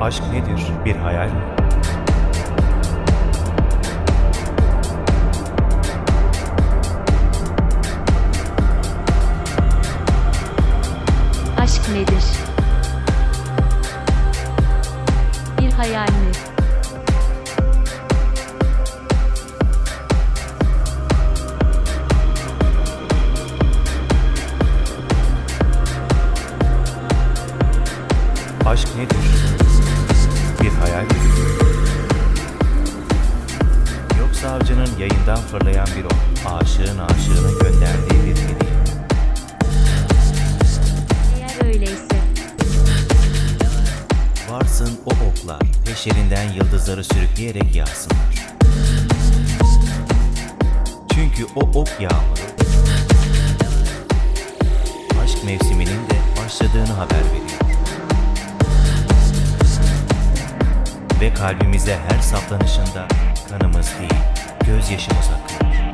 Aşk nedir? Bir hayal mi? Aşk nedir? Bir hayal mi? Aşk nedir? Bir hayal? Yoksa avcının yayından fırlayan bir ok, aşığın aşığına gönderdiği bir hediye. Eğer öyleyse, Varsın o oklar, peşlerinden yıldızları sürükleyerek yağsınlar. Çünkü o ok yağmuru, aşk mevsiminin de başladığını haber veriyor. Ve kalbimize her saplanışında kanımız değil, gözyaşımız akıyor.